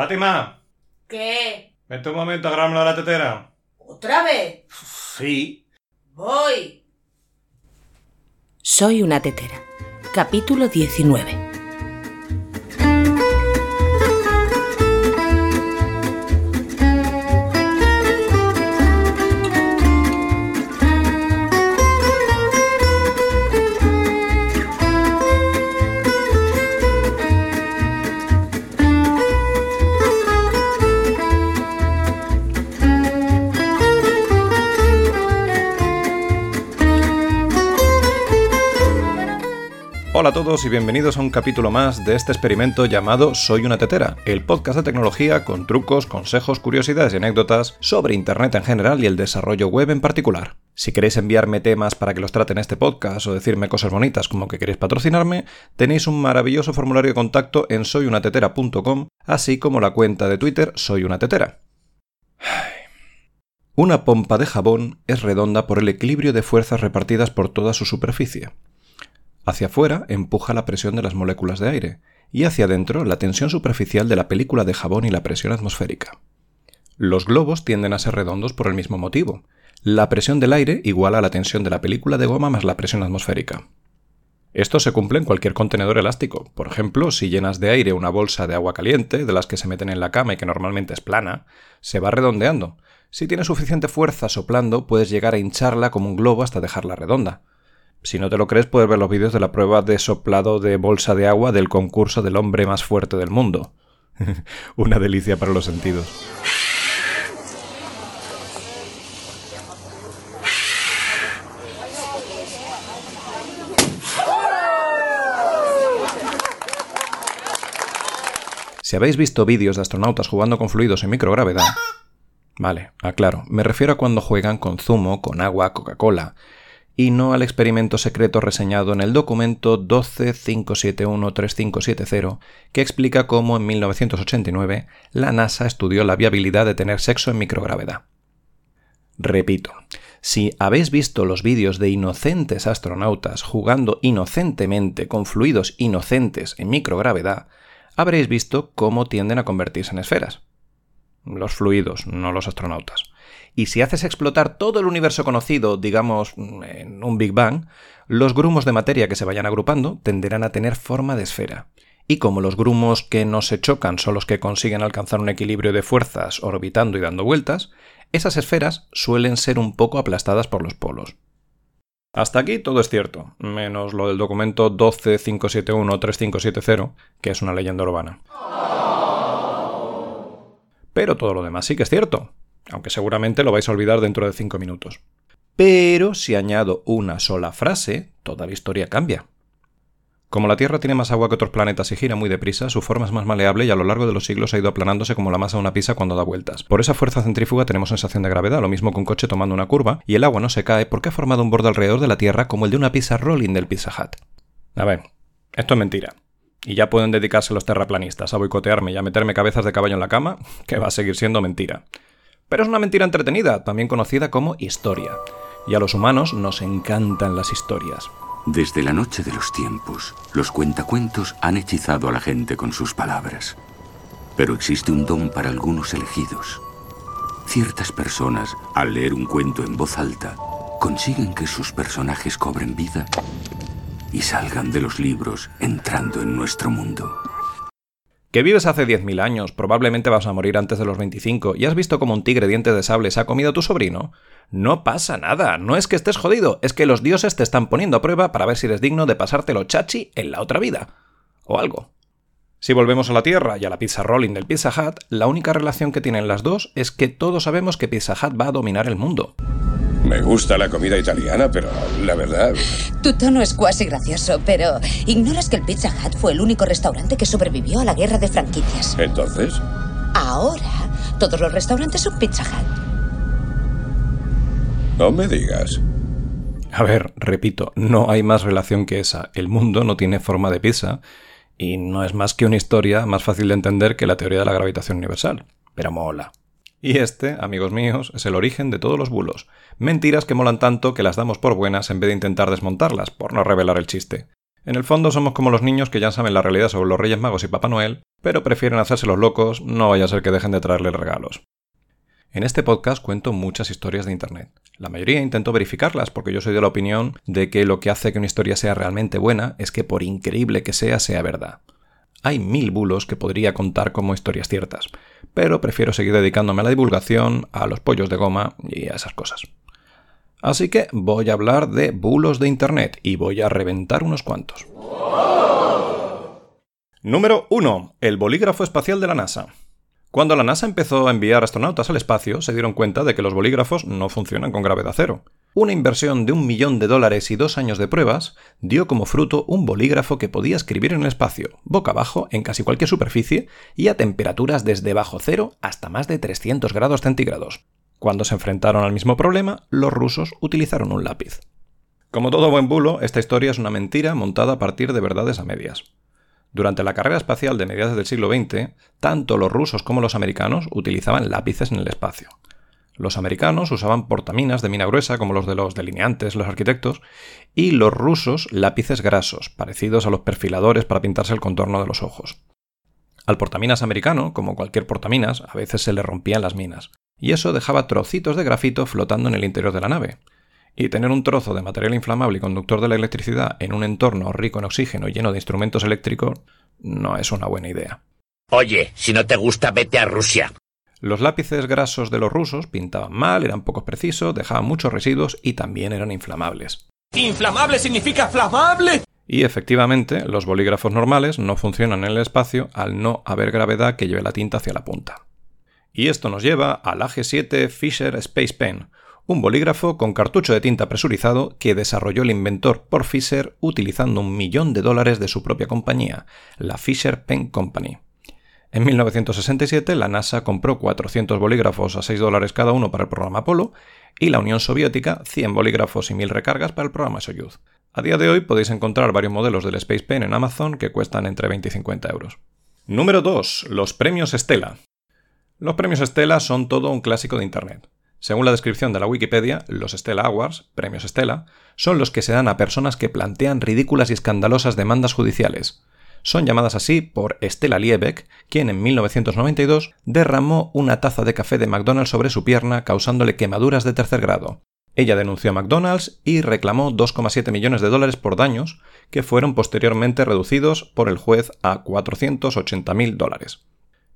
Fátima, ¿Qué? vente un momento a grabarme la tetera. ¿Otra vez? Sí. Voy. Soy una tetera. Capítulo 19. Hola a todos y bienvenidos a un capítulo más de este experimento llamado Soy una tetera, el podcast de tecnología con trucos, consejos, curiosidades y anécdotas sobre Internet en general y el desarrollo web en particular. Si queréis enviarme temas para que los trate en este podcast o decirme cosas bonitas como que queréis patrocinarme, tenéis un maravilloso formulario de contacto en soyunatetera.com, así como la cuenta de Twitter Soy una tetera. Una pompa de jabón es redonda por el equilibrio de fuerzas repartidas por toda su superficie. Hacia afuera empuja la presión de las moléculas de aire y hacia adentro la tensión superficial de la película de jabón y la presión atmosférica. Los globos tienden a ser redondos por el mismo motivo. La presión del aire iguala a la tensión de la película de goma más la presión atmosférica. Esto se cumple en cualquier contenedor elástico. Por ejemplo, si llenas de aire una bolsa de agua caliente, de las que se meten en la cama y que normalmente es plana, se va redondeando. Si tienes suficiente fuerza soplando, puedes llegar a hincharla como un globo hasta dejarla redonda. Si no te lo crees, puedes ver los vídeos de la prueba de soplado de bolsa de agua del concurso del hombre más fuerte del mundo. Una delicia para los sentidos. Si habéis visto vídeos de astronautas jugando con fluidos en microgravedad... Vale, aclaro, me refiero a cuando juegan con zumo, con agua, Coca-Cola, y no al experimento secreto reseñado en el documento 125713570, que explica cómo en 1989 la NASA estudió la viabilidad de tener sexo en microgravedad. Repito, si habéis visto los vídeos de inocentes astronautas jugando inocentemente con fluidos inocentes en microgravedad, habréis visto cómo tienden a convertirse en esferas. Los fluidos, no los astronautas. Y si haces explotar todo el universo conocido, digamos, en un Big Bang, los grumos de materia que se vayan agrupando tenderán a tener forma de esfera. Y como los grumos que no se chocan son los que consiguen alcanzar un equilibrio de fuerzas orbitando y dando vueltas, esas esferas suelen ser un poco aplastadas por los polos. Hasta aquí todo es cierto, menos lo del documento 125713570, que es una leyenda urbana. Pero todo lo demás sí que es cierto, aunque seguramente lo vais a olvidar dentro de 5 minutos. Pero si añado una sola frase, toda la historia cambia. Como la Tierra tiene más agua que otros planetas y gira muy deprisa, su forma es más maleable y a lo largo de los siglos ha ido aplanándose como la masa de una pizza cuando da vueltas. Por esa fuerza centrífuga tenemos sensación de gravedad, lo mismo que un coche tomando una curva, y el agua no se cae porque ha formado un borde alrededor de la Tierra como el de una pizza rolling del Pizza Hut. A ver, esto es mentira. Y ya pueden dedicarse los terraplanistas a boicotearme y a meterme cabezas de caballo en la cama, que va a seguir siendo mentira. Pero es una mentira entretenida, también conocida como historia. Y a los humanos nos encantan las historias. Desde la noche de los tiempos, los cuentacuentos han hechizado a la gente con sus palabras. Pero existe un don para algunos elegidos. Ciertas personas, al leer un cuento en voz alta, consiguen que sus personajes cobren vida y salgan de los libros entrando en nuestro mundo. Que vives hace 10.000 años, probablemente vas a morir antes de los 25 y has visto como un tigre diente de sable se ha comido a tu sobrino. No pasa nada, no es que estés jodido, es que los dioses te están poniendo a prueba para ver si eres digno de pasártelo chachi en la otra vida. O algo. Si volvemos a la Tierra y a la pizza rolling del Pizza Hut, la única relación que tienen las dos es que todos sabemos que Pizza Hut va a dominar el mundo. Me gusta la comida italiana, pero la verdad... Tu tono es cuasi gracioso, pero ignoras que el Pizza Hut fue el único restaurante que sobrevivió a la guerra de franquicias. Entonces, Ahora, todos los restaurantes son Pizza Hut. no me digas. A ver, repito, no hay más relación que esa. El mundo no tiene forma de pizza y no es más que una historia más fácil de entender que la teoría de la gravitación universal. Pero mola. Y este, amigos míos, es el origen de todos los bulos. Mentiras que molan tanto que las damos por buenas en vez de intentar desmontarlas, por no revelar el chiste. En el fondo somos como los niños que ya saben la realidad sobre los Reyes Magos y Papá Noel, pero prefieren hacerse los locos, no vaya a ser que dejen de traerles regalos. En este podcast cuento muchas historias de Internet. La mayoría intento verificarlas porque yo soy de la opinión de que lo que hace que una historia sea realmente buena es que por increíble que sea, sea verdad. Hay mil bulos que podría contar como historias ciertas, pero prefiero seguir dedicándome a la divulgación, a los pollos de goma y a esas cosas. Así que voy a hablar de bulos de Internet y voy a reventar unos cuantos. Número 1. El bolígrafo espacial de la NASA. Cuando la NASA empezó a enviar astronautas al espacio, se dieron cuenta de que los bolígrafos no funcionan con gravedad cero. Una inversión de un millón de dólares y dos años de pruebas dio como fruto un bolígrafo que podía escribir en el espacio, boca abajo, en casi cualquier superficie y a temperaturas desde bajo cero hasta más de 300 grados centígrados. Cuando se enfrentaron al mismo problema, los rusos utilizaron un lápiz. Como todo buen bulo, esta historia es una mentira montada a partir de verdades a medias. Durante la carrera espacial de mediados del siglo XX, tanto los rusos como los americanos utilizaban lápices en el espacio. Los americanos usaban portaminas de mina gruesa como los de los delineantes, los arquitectos, y los rusos lápices grasos, parecidos a los perfiladores para pintarse el contorno de los ojos. Al portaminas americano, como cualquier portaminas, a veces se le rompían las minas, y eso dejaba trocitos de grafito flotando en el interior de la nave. Y tener un trozo de material inflamable y conductor de la electricidad en un entorno rico en oxígeno y lleno de instrumentos eléctricos no es una buena idea. Oye, si no te gusta, vete a Rusia. Los lápices grasos de los rusos pintaban mal, eran poco precisos, dejaban muchos residuos y también eran inflamables. ¡Inflamable significa flamable! Y efectivamente, los bolígrafos normales no funcionan en el espacio al no haber gravedad que lleve la tinta hacia la punta. Y esto nos lleva al AG7 Fisher Space Pen, un bolígrafo con cartucho de tinta presurizado que desarrolló el inventor por Fisher utilizando un millón de dólares de su propia compañía, la Fisher Pen Company. En 1967 la NASA compró 400 bolígrafos a 6 dólares cada uno para el programa Apolo y la Unión Soviética 100 bolígrafos y 1000 recargas para el programa Soyuz. A día de hoy podéis encontrar varios modelos del Space Pen en Amazon que cuestan entre 20 y 50 euros. Número 2. Los premios Stella. Los premios Stella son todo un clásico de Internet. Según la descripción de la Wikipedia, los Stella Awards, premios Stella, son los que se dan a personas que plantean ridículas y escandalosas demandas judiciales. Son llamadas así por Stella Liebeck, quien en 1992 derramó una taza de café de McDonald's sobre su pierna causándole quemaduras de tercer grado. Ella denunció a McDonald's y reclamó 2,7 millones de dólares por daños, que fueron posteriormente reducidos por el juez a 480.000 dólares.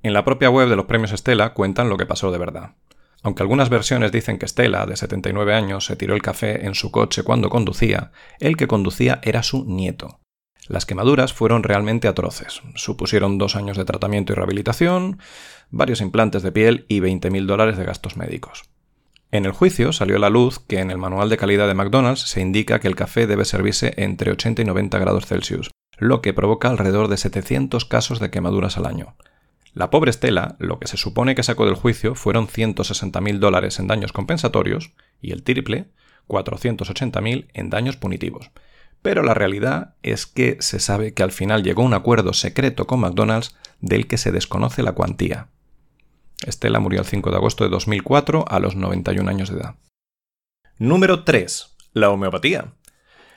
En la propia web de los premios Stella cuentan lo que pasó de verdad. Aunque algunas versiones dicen que Stella, de 79 años, se tiró el café en su coche cuando conducía, el que conducía era su nieto. Las quemaduras fueron realmente atroces. Supusieron dos años de tratamiento y rehabilitación, varios implantes de piel y 20.000 dólares de gastos médicos. En el juicio salió a la luz que en el manual de calidad de McDonald's se indica que el café debe servirse entre 80 y 90 grados Celsius, lo que provoca alrededor de 700 casos de quemaduras al año. La pobre Estela, lo que se supone que sacó del juicio fueron 160.000 dólares en daños compensatorios y el triple, 480.000 en daños punitivos. Pero la realidad es que se sabe que al final llegó un acuerdo secreto con McDonald's del que se desconoce la cuantía. Estela murió el 5 de agosto de 2004 a los 91 años de edad. Número 3. La homeopatía.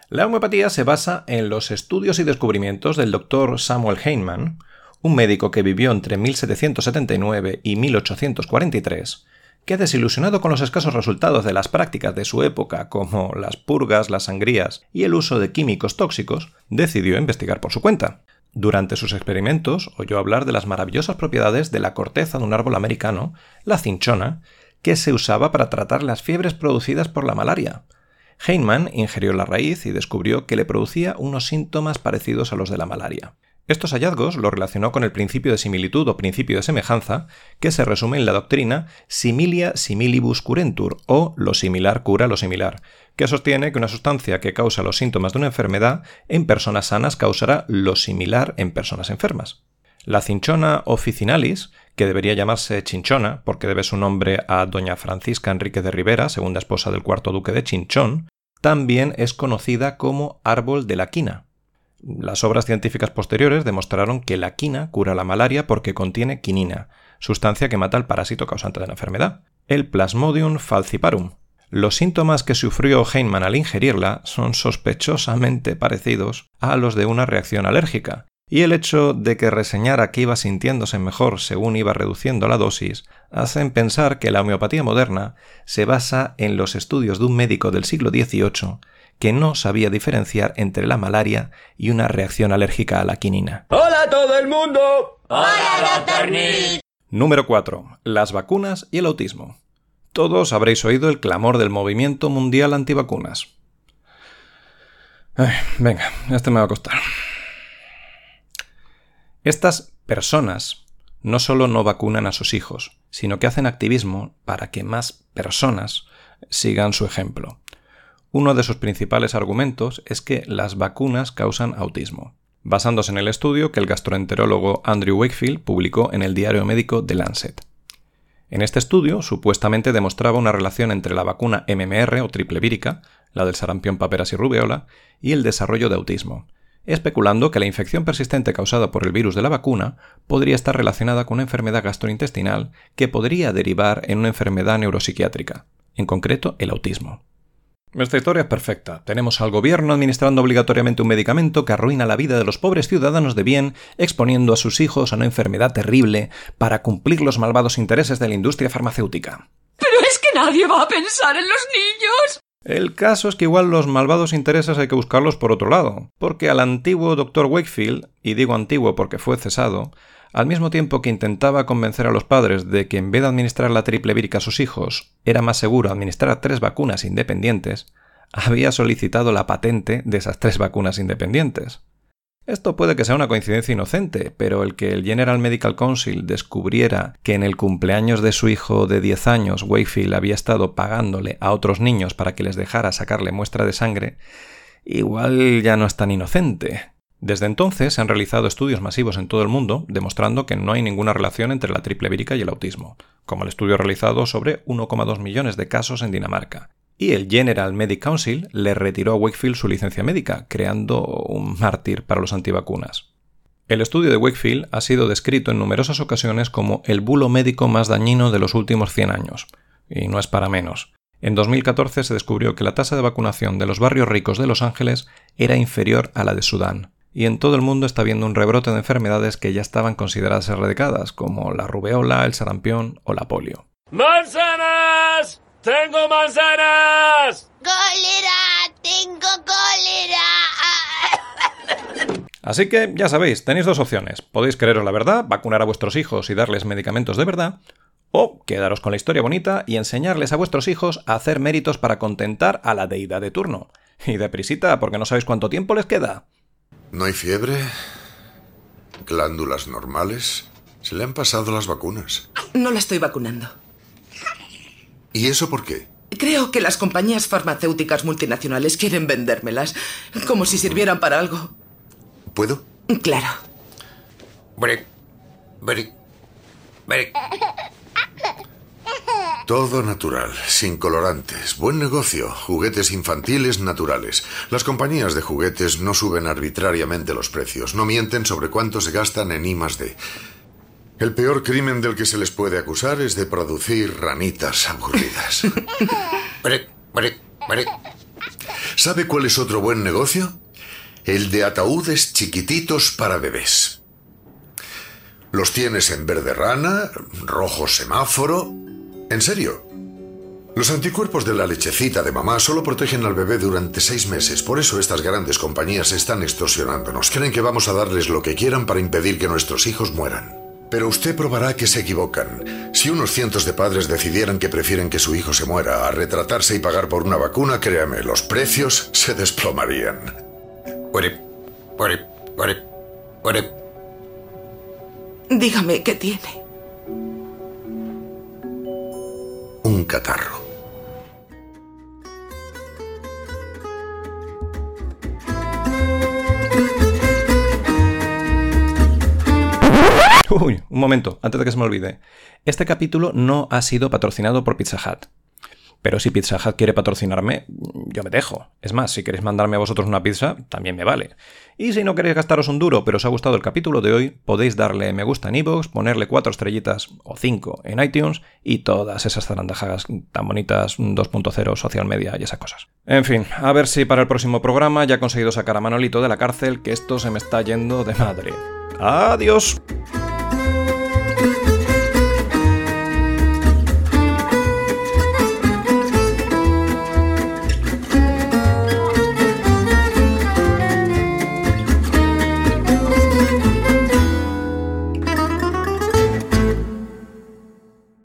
La homeopatía se basa en los estudios y descubrimientos del doctor Samuel Hahnemann, un médico que vivió entre 1779 y 1843, que desilusionado con los escasos resultados de las prácticas de su época como las purgas, las sangrías y el uso de químicos tóxicos, decidió investigar por su cuenta. Durante sus experimentos oyó hablar de las maravillosas propiedades de la corteza de un árbol americano, la cinchona, que se usaba para tratar las fiebres producidas por la malaria. Heyman ingirió la raíz y descubrió que le producía unos síntomas parecidos a los de la malaria. Estos hallazgos lo relacionó con el principio de similitud o principio de semejanza, que se resume en la doctrina similia similibus curentur o lo similar cura lo similar, que sostiene que una sustancia que causa los síntomas de una enfermedad en personas sanas causará lo similar en personas enfermas. La cinchona officinalis, que debería llamarse chinchona porque debe su nombre a doña Francisca Enrique de Rivera, segunda esposa del cuarto duque de Chinchón, también es conocida como árbol de la quina. Las obras científicas posteriores demostraron que la quina cura la malaria porque contiene quinina, sustancia que mata al parásito causante de la enfermedad, el Plasmodium falciparum. Los síntomas que sufrió Heinman al ingerirla son sospechosamente parecidos a los de una reacción alérgica, y el hecho de que reseñara que iba sintiéndose mejor según iba reduciendo la dosis hacen pensar que la homeopatía moderna se basa en los estudios de un médico del siglo XVIII que no sabía diferenciar entre la malaria y una reacción alérgica a la quinina. ¡Hola a todo el mundo! ¡Hola, Dr. Nick! Número 4. Las vacunas y el autismo. Todos habréis oído el clamor del movimiento mundial antivacunas. Ay, venga, este me va a costar. Estas personas no solo no vacunan a sus hijos, sino que hacen activismo para que más personas sigan su ejemplo. Uno de sus principales argumentos es que las vacunas causan autismo, basándose en el estudio que el gastroenterólogo Andrew Wakefield publicó en el diario médico The Lancet. En este estudio supuestamente demostraba una relación entre la vacuna MMR o triple vírica, la del sarampión, paperas y rubeola, y el desarrollo de autismo, especulando que la infección persistente causada por el virus de la vacuna podría estar relacionada con una enfermedad gastrointestinal que podría derivar en una enfermedad neuropsiquiátrica, en concreto el autismo. Esta historia es perfecta. Tenemos al gobierno administrando obligatoriamente un medicamento que arruina la vida de los pobres ciudadanos de bien, exponiendo a sus hijos a una enfermedad terrible para cumplir los malvados intereses de la industria farmacéutica. Pero es que nadie va a pensar en los niños. El caso es que igual los malvados intereses hay que buscarlos por otro lado, porque al antiguo Dr. Wakefield, y digo antiguo porque fue cesado, al mismo tiempo que intentaba convencer a los padres de que en vez de administrar la triple vírica a sus hijos, era más seguro administrar tres vacunas independientes, había solicitado la patente de esas tres vacunas independientes. Esto puede que sea una coincidencia inocente, pero el que el General Medical Council descubriera que en el cumpleaños de su hijo de 10 años Wakefield había estado pagándole a otros niños para que les dejara sacarle muestra de sangre, igual ya no es tan inocente. Desde entonces se han realizado estudios masivos en todo el mundo demostrando que no hay ninguna relación entre la triple vírica y el autismo, como el estudio realizado sobre 1,2 millones de casos en Dinamarca, y el General Medical Council le retiró a Wakefield su licencia médica, creando un mártir para los antivacunas. El estudio de Wakefield ha sido descrito en numerosas ocasiones como el bulo médico más dañino de los últimos 100 años, y no es para menos. En 2014 se descubrió que la tasa de vacunación de los barrios ricos de Los Ángeles era inferior a la de Sudán, y en todo el mundo está habiendo un rebrote de enfermedades que ya estaban consideradas erradicadas, como la rubeola, el sarampión o la polio. ¡Manzanas! ¡Tengo manzanas! ¡Cólera! ¡Tengo cólera! Así que ya sabéis, tenéis dos opciones. Podéis creeros la verdad, vacunar a vuestros hijos y darles medicamentos de verdad, o quedaros con la historia bonita y enseñarles a vuestros hijos a hacer méritos para contentar a la deidad de turno. Y deprisita, porque no sabéis cuánto tiempo les queda. No hay fiebre, glándulas normales. Se le han pasado las vacunas. No la estoy vacunando. ¿Y eso por qué? Creo que las compañías farmacéuticas multinacionales quieren vendérmelas, como si sirvieran para algo. ¿Puedo? Claro. Brick. Brick. Brick. Todo natural, sin colorantes, buen negocio, juguetes infantiles naturales. Las compañías de juguetes no suben arbitrariamente los precios, no mienten sobre cuánto se gastan en I +D. El peor crimen del que se les puede acusar es de producir ranitas aburridas. ¿Sabe cuál es otro buen negocio? El de ataúdes chiquititos para bebés. Los tienes en verde rana, rojo semáforo. En serio. Los anticuerpos de la lechecita de mamá solo protegen al bebé durante seis meses. Por eso estas grandes compañías están extorsionándonos. Creen que vamos a darles lo que quieran para impedir que nuestros hijos mueran. Pero usted probará que se equivocan. Si unos cientos de padres decidieran que prefieren que su hijo se muera a retratarse y pagar por una vacuna, créame, los precios se desplomarían. Warip, warip, warip. Dígame qué tiene. Un catarro. Uy, un momento, antes de que se me olvide. Este capítulo no ha sido patrocinado por Pizza Hut. Pero si Pizza Hut quiere patrocinarme, yo me dejo. Es más, si queréis mandarme a vosotros una pizza, también me vale. Y si no queréis gastaros un duro, pero os ha gustado el capítulo de hoy, podéis darle me gusta en iVoox, ponerle cuatro estrellitas o cinco en iTunes y todas esas zarandajas tan bonitas 2.0, social media y esas cosas. En fin, a ver si para el próximo programa ya he conseguido sacar a Manolito de la cárcel, que esto se me está yendo de madre. ¡Adiós!